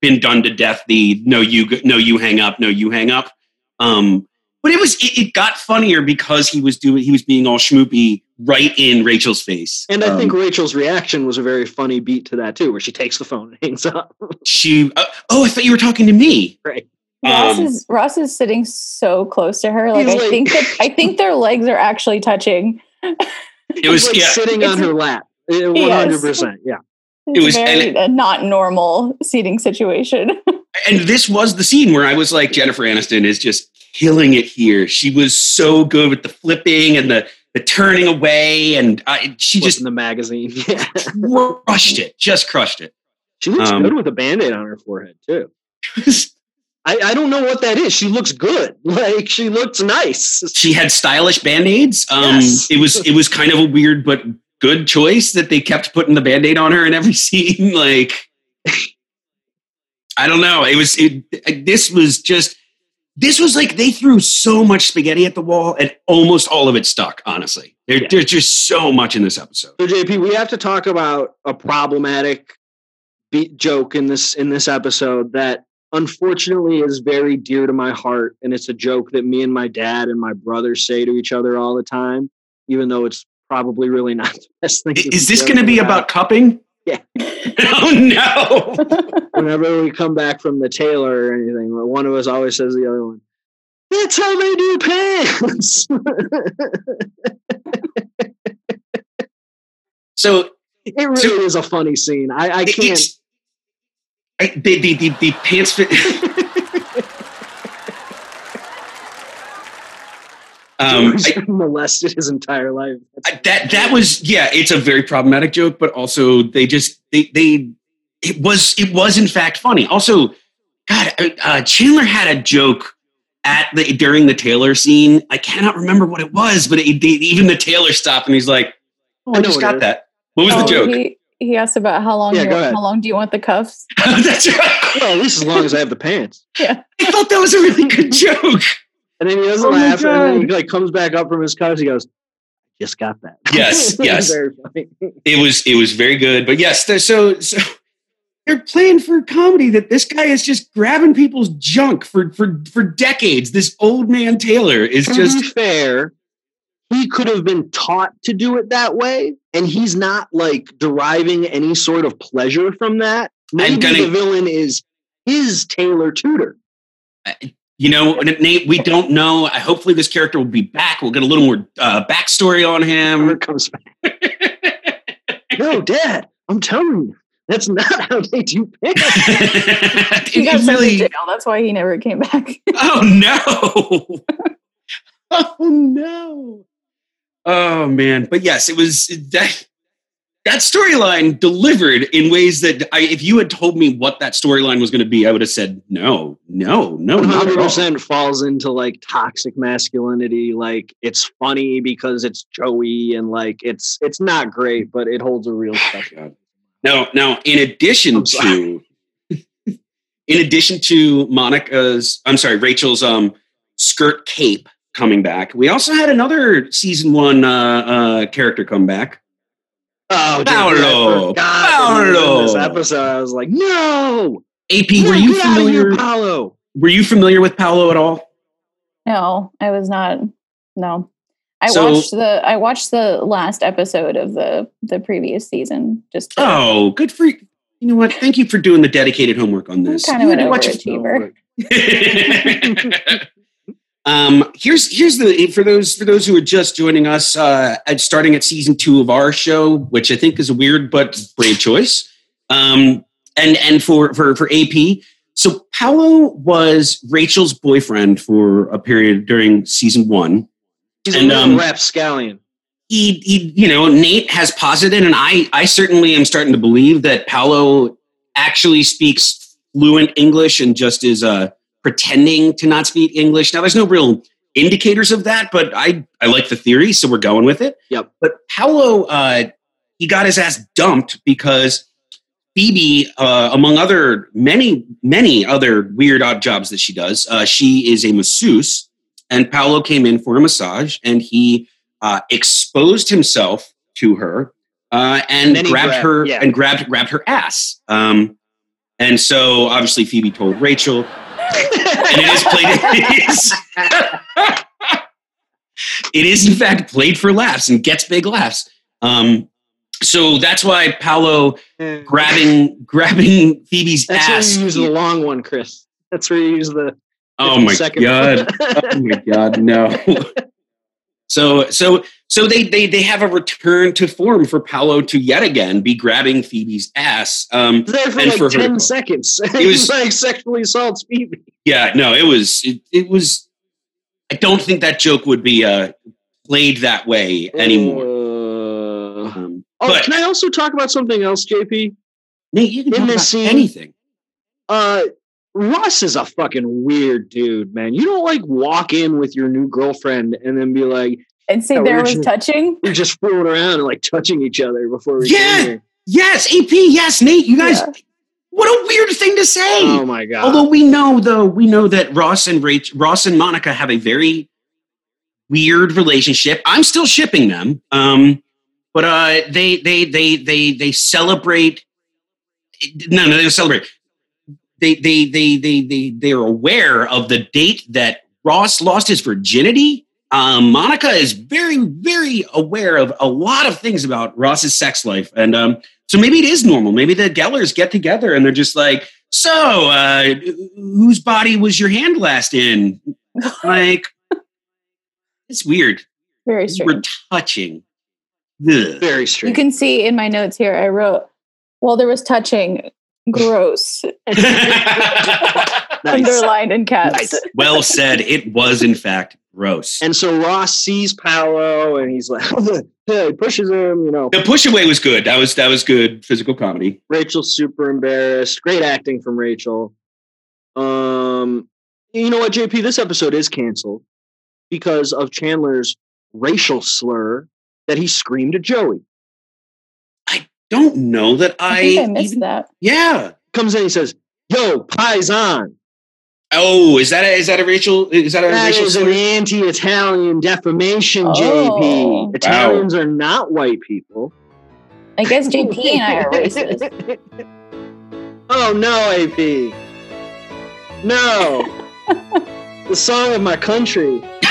been done to death. The no you no you hang up, no you hang up. Um, but it was it, it got funnier because he was doing he was being all schmoopy right in Rachel's face. And I Um, think Rachel's reaction was a very funny beat to that too, where she takes the phone and hangs up. she. Uh, oh, I thought you were talking to me. right. Ross Um, is Ross is sitting so close to her. Like He's I like- think that I think their legs are actually touching. It was like yeah. sitting on her lap. One hundred percent. Yeah. It was- very it- a not normal seating situation. and this was the scene where I was like, Jennifer Aniston is just killing it here. She was so good with the flipping and the the turning away, and I, she Just just in the magazine. Yeah. crushed it. Just crushed it. She looks Um, good with a band-aid on her forehead too. I, I don't know what that is. She looks good. Like she looks nice. she had stylish band aids. Um, Yes. It was it was kind of a weird but good choice that they kept putting the band aid on her in every scene. Like, I don't know. It was it. This was just. This was like they threw so much spaghetti at the wall, and almost all of it stuck. Honestly, there, Yeah. there's just so much in this episode. So JP, we have to talk about a problematic beat joke in this in this episode that unfortunately is very dear to my heart, and it's a joke that me and my dad and my brother say to each other all the time, even though it's probably really not the best thing. to Is this going to be about cupping? Yeah. oh no! whenever we come back from the tailor or anything, one of us always says the other one, "That's how they do pants." So it really is a funny scene. I, I can't. I, the, the the the pants fit. um, I, molested his entire life. I- that that was yeah. It's a very problematic joke, but also they just they they it was it was in fact funny. Also, God, uh, Chandler had a joke at the during the tailor scene. I cannot remember what it was, but it, they, even the tailor stopped and he's like, "Oh, I I just got that." What was Oh, the joke? He, he asked about how long Yeah, you go ahead. how long do you want the cuffs? That's right. Well, at least as long as I have the pants. Yeah. I thought that was a really good joke. And then he doesn't Oh laugh, and then he like comes back up from his cuffs. He goes, "Just got that." Yes, yes. It was it was very good but yes they're so so they're playing for comedy that this guy is just grabbing people's junk for for for decades this old man tailor is To just be fair, he could have been taught to do it that way, and he's not like deriving any sort of pleasure from that. Maybe gonna- the villain is his tailor tutor. you know nate we don't know I- hopefully this character will be back we'll get a little more uh, backstory on Never him comes back. no, Dad, I'm telling you, that's not how they do pants. He got sent to really- jail. That's why he never came back. oh no oh no oh man but yes it was that that storyline delivered in ways that I, if you had told me what that storyline was going to be i would have said no no no One hundred percent falls into like toxic masculinity. Like it's funny because it's Joey, and like it's it's not great, but it holds a real special. now now in addition to in addition to Monica's, I'm sorry, Rachel's um, skirt cape coming back, we also had another season one uh, uh, character come back. Oh, Paolo. Paolo. This episode, I was like, no. AP, no, were you get out of familiar? here, Paolo? Were you familiar with Paolo at all? No, I was not. No, I So- watched the I watched the last episode of the the previous season. Just to, Oh, good for you. You know what? Thank you for doing the dedicated homework on I'm this. kind of You an had to watch it- overachiever. um, here's here's the for those for those who are just joining us, uh, at starting at season two of our show, which I think is a weird but brave choice. Um, and and for for for AP, so Paolo was Rachel's boyfriend for a period during season one. He's And, a little um, rapscallion. he, he you know nate has posited and i i certainly am starting to believe that paolo actually speaks fluent english and just is uh pretending to not speak english now there's no real indicators of that but i i like the theory so we're going with it Yep. but paolo uh he got his ass dumped because phoebe uh among other many many other weird odd jobs that she does uh she is a masseuse and paolo came in for a massage and he uh, exposed himself to her uh, and, And grabbed grabbed- her yeah. and grabbed grabbed her ass. Um, and so obviously Phoebe told Rachel, and it is played. It is, it is in fact played for laughs and gets big laughs. Um, so that's why Paolo grabbing grabbing Phoebe's That's ass. where you use the long one, Chris. That's where you use the. oh my 50 god! oh my god! No. So so so they they they have a return to form for Paolo to yet again be grabbing Phoebe's ass. Um, there for And like for ten go. seconds. was- like sexually assaults Phoebe. yeah, no, it was it, it was. I don't think that joke would be uh, played that way anymore. Uh, Um, oh, but can I also talk about something else, JP? Nate, you can in talk about scene- anything. Uh, Russ is a fucking weird dude, man. You don't like walk in with your new girlfriend and then be like, and see Yeah, there we're was just- touching. we're just fooling around and like touching each other before we Yeah. get here. Yes, AP. Yes, Nate. You guys. Yeah. What a weird thing to say. Oh my god. Although we know, though, we know that Ross and Rach, Ross and Monica have a very weird relationship. I'm still shipping them, um, but uh, they they they they they celebrate. No, no, they celebrate. They they they they they they are aware of the date that Ross lost his virginity. Um, Monica is very very aware of a lot of things about Ross's sex life, and um, so maybe it is normal. Maybe the Gellers get together and they're just like, so, uh, whose body was your hand last in? Like, it's weird. Very strange. We're touching. Ugh. very strange. You can see in my notes here. I wrote, "Well, there was touching." Gross. Nice. Underlined in caps. Nice. well said. It was, in fact, gross. And so Ross sees Paolo and he's like, he pushes him, you know. the push away was good. That was that was good physical comedy. Rachel's super embarrassed. Great acting from Rachel. Um, you know what, JP? This episode is canceled because of Chandler's racial slur that he screamed at Joey. Don't know that I, I think I missed even- that. Yeah. Comes in, he says, "Yo, paisan. Oh, is that a, is that a Rachel? Is that a That racial is an anti-Italian defamation, Oh. JP. Italians are not white people. I guess JP and I are racist. oh no, AP. No. the song of my country.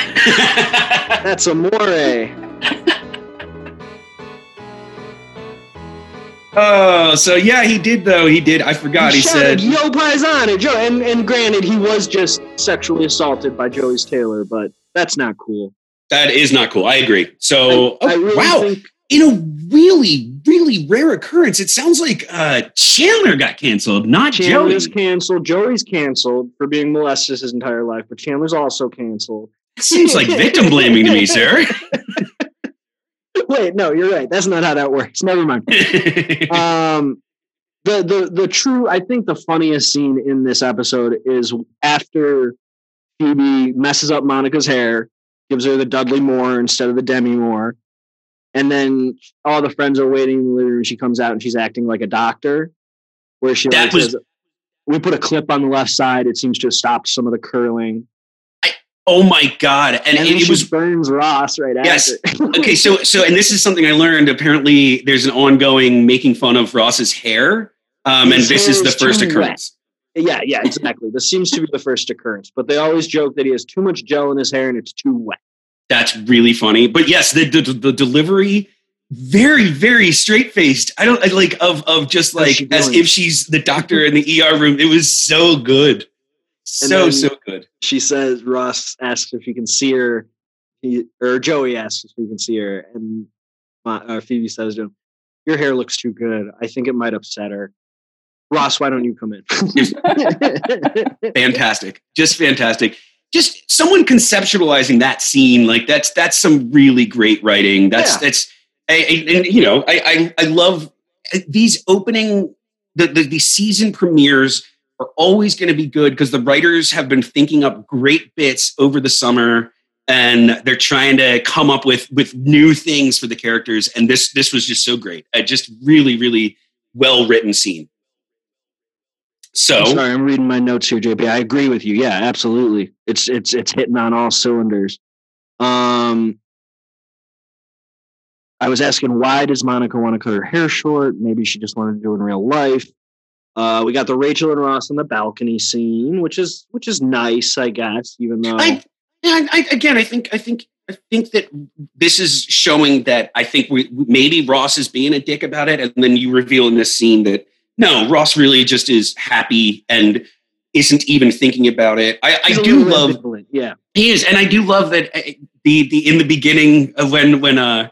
That's amore. Oh, so yeah, he did though. He did. I forgot. He shouted, said, "Yo, paisan!" at Joe. And and granted, he was just sexually assaulted by Joey's tailor, but that's not cool. That is not cool. I agree. So, I, I oh, really wow, think in a really, really rare occurrence, it sounds like uh, Chandler got canceled, not Chandler's Joey. canceled. Joey's canceled for being molested his entire life, but Chandler's also canceled. Seems like victim blaming to me, sir. Wait, no, you're right. That's not how that works. Never mind. um the the the true i think the funniest scene in this episode is after phoebe messes up monica's hair gives her the dudley moore instead of the demi moore and then all the friends are waiting in the living room she comes out and she's acting like a doctor where she That like was- says, We put a clip on the left side. It seems to have stopped some of the curling. Oh my god! And, And, it, it was Burns Ross right Yes. after. okay. So so, and this is something I learned. Apparently, there's an ongoing making fun of Ross's hair, um, and this is the first occurrence. yeah, yeah, exactly. This seems to be the first occurrence, but they always joke that he has too much gel in his hair and it's too wet. That's really funny. But yes, the the, the delivery very very straight faced. I don't I like of of just like as if she's the doctor in the ER room. It was so good, so so good. She says Ross asks if he can see her, he or Joey asks if he can see her, and uh, uh, Phoebe says to him, "Your hair looks too good. I think it might upset her." Ross, why don't you come in? fantastic just fantastic just someone conceptualizing that scene like that's that's some really great writing that's Yeah. that's I, I- and you know I, I i love uh, these opening the the, the season premieres are always going to be good because the writers have been thinking up great bits over the summer and they're trying to come up with with new things for the characters and this this was just so great a just really really well written scene so I'm sorry, I'm reading my notes here, JP. I agree with you. Yeah, absolutely. It's it's it's hitting on all cylinders. Um, I was asking why does Monica want to cut her hair short? Maybe she just wanted to do it in real life. Uh, we got the Rachel and Ross on the balcony scene, which is which is nice, I guess. Even though I, I, again, I think, I think, I think that this is showing that I think we maybe Ross is being a dick about it, and then you reveal in this scene that no, Ross really just is happy and isn't even thinking about it. I, I do love Yeah, he is, and I do love that uh, the the in the beginning of when when uh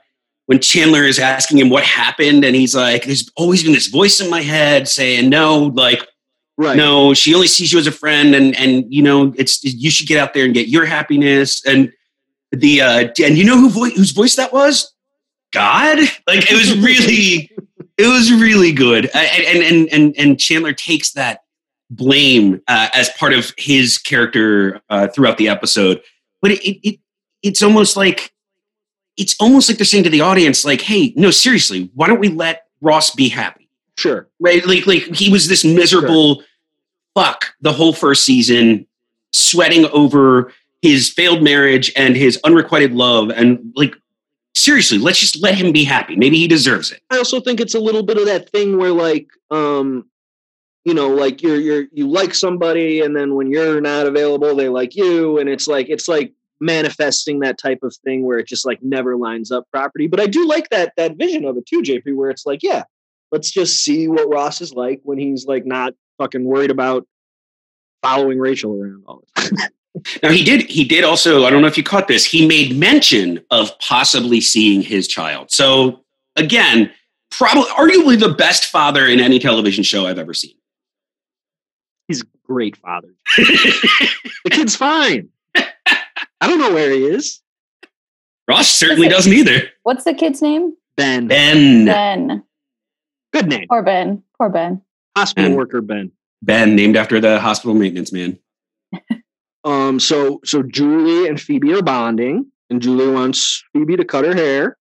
when Chandler is asking him what happened, and he's like, "There's always been this voice in my head saying no, like." right. no she only sees you as a friend and and you know it's you should get out there and get your happiness and the uh and you know who vo- whose voice that was god like it was really it was really good and and and and chandler takes that blame uh, as part of his character uh, throughout the episode but it, it it's almost like it's almost like they're saying to the audience like hey no seriously why don't we let ross be happy Sure. right? Like, like he was this miserable fuck the whole first season, sweating over his failed marriage and his unrequited love, and like seriously, let's just let him be happy. Maybe he deserves it. I also think it's a little bit of that thing where like um you know like you're you're you like somebody and then when you're not available they like you and it's like it's like manifesting that type of thing where it just like never lines up property but I do like that that vision of it too JP where it's like yeah let's just see what Ross is like when he's like not fucking worried about following Rachel around all the time Now he did. He did also. I don't know if you caught this. He made mention of possibly seeing his child. So again, probably arguably the best father in any television show I've ever seen. he's a great father the kid's fine I don't know where he is Ross certainly doesn't either. What's the kid's name? Ben Ben. Ben. good name Poor Ben. Poor Ben. hospital Ben. worker Ben Ben, named after the hospital maintenance man. Um, so so Julie and Phoebe are bonding, and Julie wants Phoebe to cut her hair,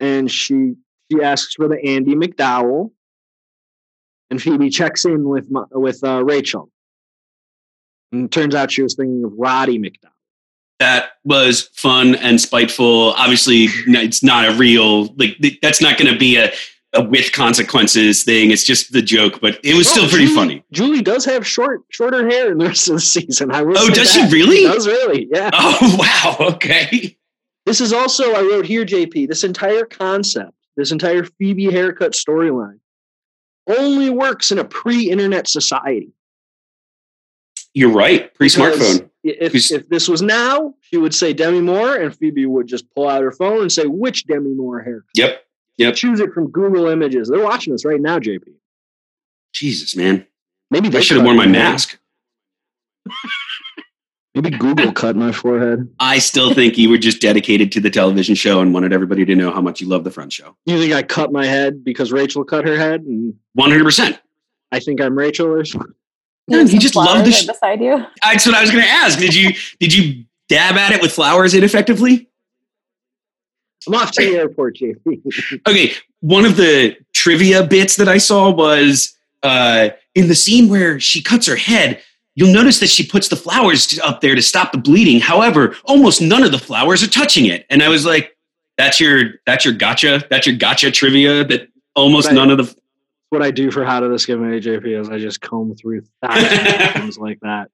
and she she asks for the Andie MacDowell, and Phoebe checks in with with uh, Rachel, and it turns out she was thinking of Roddy McDowall. That was fun and spiteful. Obviously, it's not a real like that's not going to be a, a with consequences thing. It's just the joke, but it was still Oh, pretty Julie- funny. Julie does have short shorter hair in the rest of the season. I will Oh, does she that. really? does really? Yeah. Oh wow, okay. This is also, I wrote here, JP, this entire concept, this entire Phoebe haircut storyline only works in a pre internet society. You're right. Pre Because smartphone. If, if this was now, she would say Demi Moore, and Phoebe would just pull out her phone and say, which Demi Moore hair? Yep. Yep. Choose it from Google Images. They're watching us right now, JP. Jesus, man. Maybe I they should have worn my mask. Maybe Google cut my forehead. I still think you were just dedicated to the television show and wanted everybody to know how much you love the front show. You think I cut my head because Rachel cut her head, One hundred percent. I think I'm Rachel or something? Yeah, have you just love the flowers sh- right beside you. That's what I was going to ask. Did you did you dab at it with flowers ineffectively? I'm off to the airport, JP. Okay, one of the trivia bits that I saw was uh, in the scene where she cuts her head, you'll notice that she puts the flowers up there to stop the bleeding. However, almost none of the flowers are touching it. And I was like, that's your that's your gotcha. That's your gotcha trivia that almost Right. none of the what I do for How to This Give an AJP is I just comb through thousands of things like that.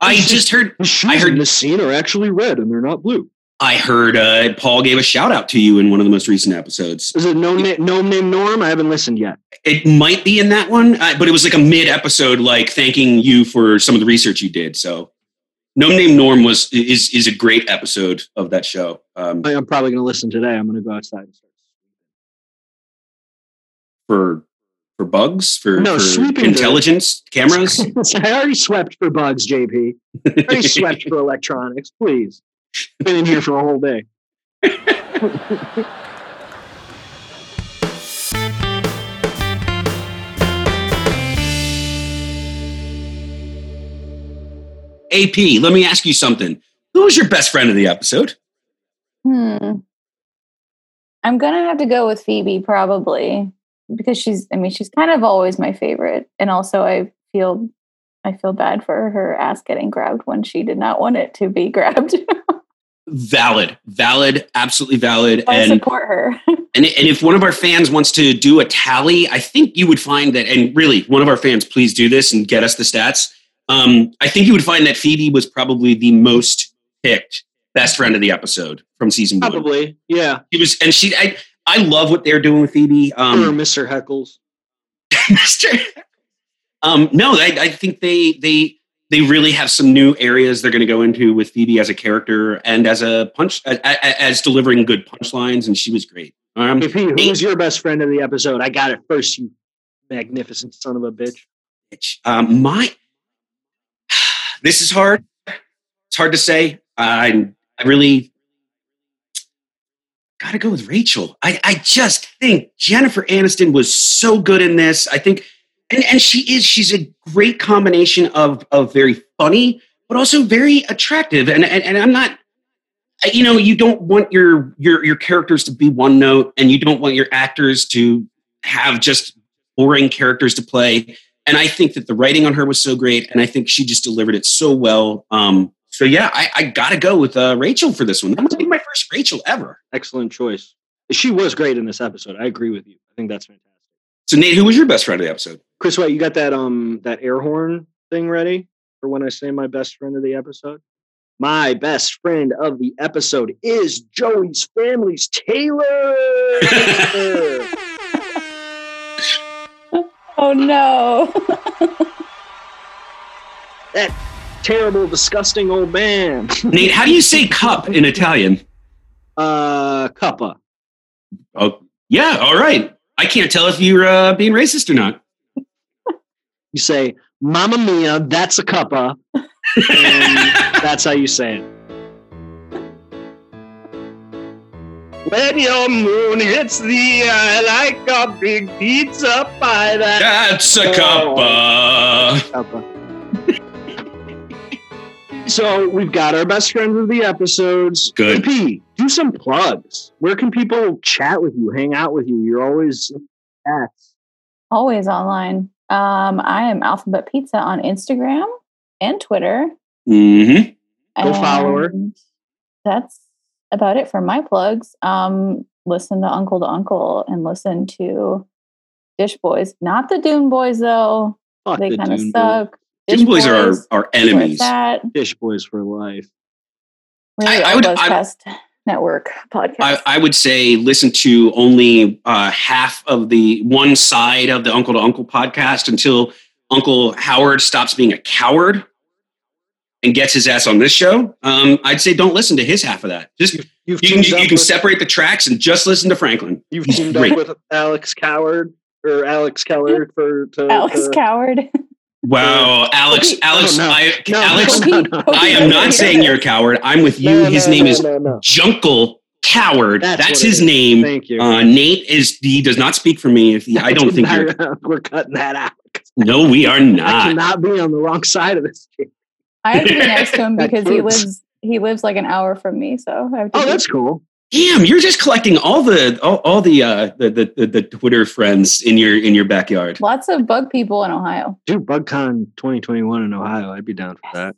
I just heard I heard- the scene are actually red and they're not blue. I heard uh, Paul gave a shout out to you in one of the most recent episodes. Is it no name no name Norm? I haven't listened yet. It might be in that one, uh, but it was like a mid episode, like thanking you for some of the research you did. So, No Name Norm was is is a great episode of that show. Um, I'm probably going to listen today. I'm going to go outside. For for bugs, for, No, for sweeping intelligence cameras. I already swept for bugs, JP. I already swept for electronics. Please, been in here for a whole day. AP, let me ask you something. Who was your best friend of the episode? Hmm. I'm gonna have to go with Phoebe probably because she's. I mean, she's kind of always my favorite, and also I feel I feel bad for her ass getting grabbed when she did not want it to be grabbed. Valid, valid, absolutely valid. I and support her. And, and if one of our fans wants to do a tally, I think you would find that, and really, one of our fans, please do this and get us the stats. Um, I think you would find that Phoebe was probably the most picked best friend of the episode from season one. Probably, yeah. She was, and she, I, I love what they're doing with Phoebe. or Um, Mr. Heckles. Mr. Um, no, I, I think they they they really have some new areas they're going to go into with Phoebe as a character and as a punch as, as delivering good punchlines, and she was great. Um, JP, who's your best friend of the episode? I got it first, you magnificent son of a bitch. bitch. Um, my this is hard. It's hard to say. I I really got to go with Rachel. I I just think Jennifer Aniston was so good in this. I think, and and she is. She's a great combination of of very funny, but also very attractive. And and, and I'm not. You know, you don't want your your your characters to be one note, and you don't want your actors to have just boring characters to play and I think that the writing on her was so great, and I think she just delivered it so well. Um, so yeah, I, I got to go with uh, Rachel for this one. That must be my first Rachel ever. Excellent choice. She was great in this episode. I agree with you. I think that's fantastic. So Nate, who was your best friend of the episode? Chris White, you got that um that air horn thing ready for when I say my best friend of the episode? My best friend of the episode is Joey's family's tailor. oh no! that terrible, disgusting old man. Nate, how do you say cup in Italian? Uh, Cuppa. Oh, yeah, all right. I can't tell if you're uh, being racist or not. You say, "Mamma mia, that's a cuppa," and that's how you say it. When your moon hits the eye like a big pizza pie, that That's a Oh. cuppa. Cuppa. So we've got our best friends of the episodes. Good. AP, do some plugs. Where can people chat with you, hang out with you? You're always chats. Always online. Um, I am Alphabet Pizza on Instagram and Twitter. Mm-hmm. Go follow her. That's about it for my plugs. Um, listen to Uncle to Uncle and listen to Dish Boys. Not the Dune Boys though. Fuck they the kind of Dune Boys. Suck. Dune Boys are our, our enemies. at. Dish Boys for life. Really, I I, would- would, I- Buzzcast Network podcast. I, I would say listen to only uh, half of the one side of the Uncle to Uncle podcast until Uncle Howard stops being a coward and gets his ass on this show. Um, I'd say don't listen to his half of that. Just You've you can you can with- separate the tracks and just listen to Franklin. You've teamed up with Alex Coward or Alex Keller for to, Alex to- Coward. Wow, Alex, Pete- Alex, oh, no. I, No, Alex, no, no, no. I am not saying you're a coward. I'm with you. No, his no, name no, is no, no. Junkle Coward. That's That's, his name. Thank you. Uh, Nate is he does not speak for me. If he, I don't think you're. we're cutting that out. No, we are I not. cannot be on the wrong side of this. I have to be next to him because he lives he lives like an hour from me. So I have to Oh, be- that's cool. Damn, you're just collecting all the all, all the, uh, the, the the the Twitter friends in your in your backyard. Lots of bug people in Ohio. Dude, BugCon 2021 in Ohio. I'd be down for that.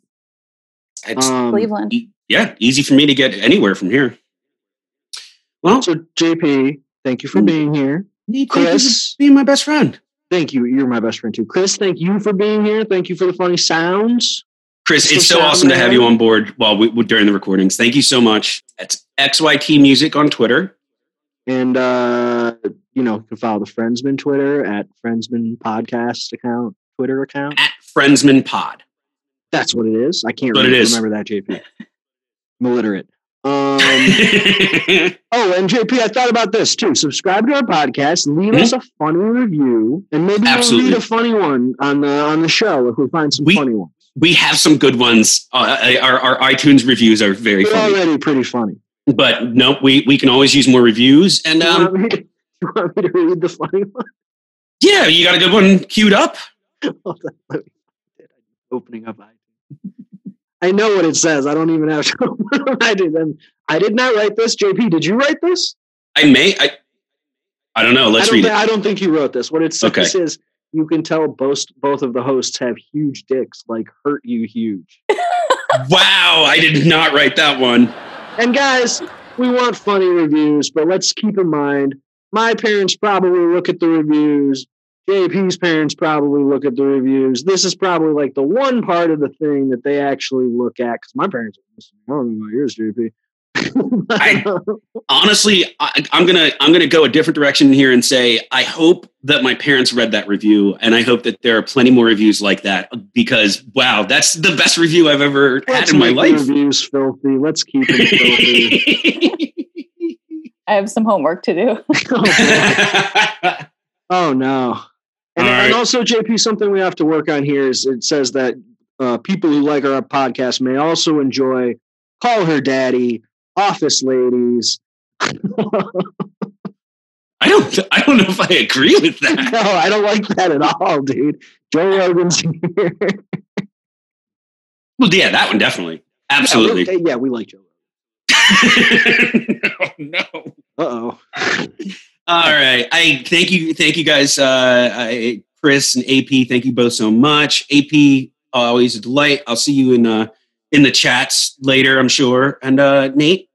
It's, Um, Cleveland. e- yeah, easy for me to get anywhere from here. Well, so JP, thank you for Mm. being here. thank you for Chris? being my best friend. Thank you. You're my best friend too. Chris, thank you for being here. Thank you for the funny sounds. Chris, it's so awesome to have you on board while we, during the recordings. Thank you so much. It's XYT Music on Twitter. And uh, you know, you can follow the Friendsman Twitter at Friendsman Podcast account, Twitter account. at Friendsman Pod. That's what it is. I can't What really it is. remember that, JP. I'm illiterate. Um, oh, and JP, I thought about this too. Subscribe to our podcast, leave us a funny review, and maybe we'll Absolutely. read a funny one on the on the show if we find some We- funny ones. We have some good ones. Uh, our, our iTunes reviews are very They're funny, already pretty funny. but no, we, we can always use more reviews. And you, um, want me to, you want me to read the funny one? yeah, you got a good one queued up. Hold on, let me find it. I'm opening up iTunes. I know what it says. I don't even have to up iTunes. And I did not write this. JP, did you write this? I may. I, I don't know. Let's I don't read thi- it. I don't think you wrote this. What it says Okay. is you can tell both both of the hosts have huge dicks, like hurt you huge. Wow, I did not write that one. And guys, we want funny reviews, but let's keep in mind my parents probably look at the reviews. JP's parents probably look at the reviews. This is probably like the one part of the thing that they actually look at because my parents are listening. I don't know about yours, JP. I- Honestly, I, I'm gonna I'm gonna go a different direction here and say I hope that my parents read that review, and I hope that there are plenty more reviews like that because wow, that's the best review I've ever had Let's in my life. reviews filthy. Let's keep them filthy. I have some homework to do. oh. Oh, no. And, All right. and also, JP, something we have to work on here is it says that uh, people who like our podcast may also enjoy Call Her Daddy, Office Ladies. I don't I don't know if I agree with that. No, I don't like that at all, dude. Joe Rogan's here. Well, yeah, that one definitely, absolutely. Yeah, we, yeah, we like Joe no. Rogan. Uh oh. All right. I thank you, thank you guys, uh, I, Chris and AP. Thank you both so much. AP, always a delight. I'll see you in uh, in the chats later, I'm sure. And uh, Nate,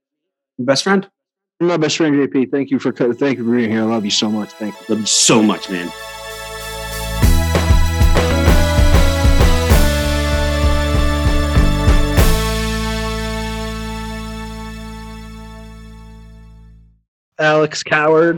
your best friend, My best friend, JP, thank you for co- thank you for being here. I love you so much. Thank you. love you so much, man. Alex Coward.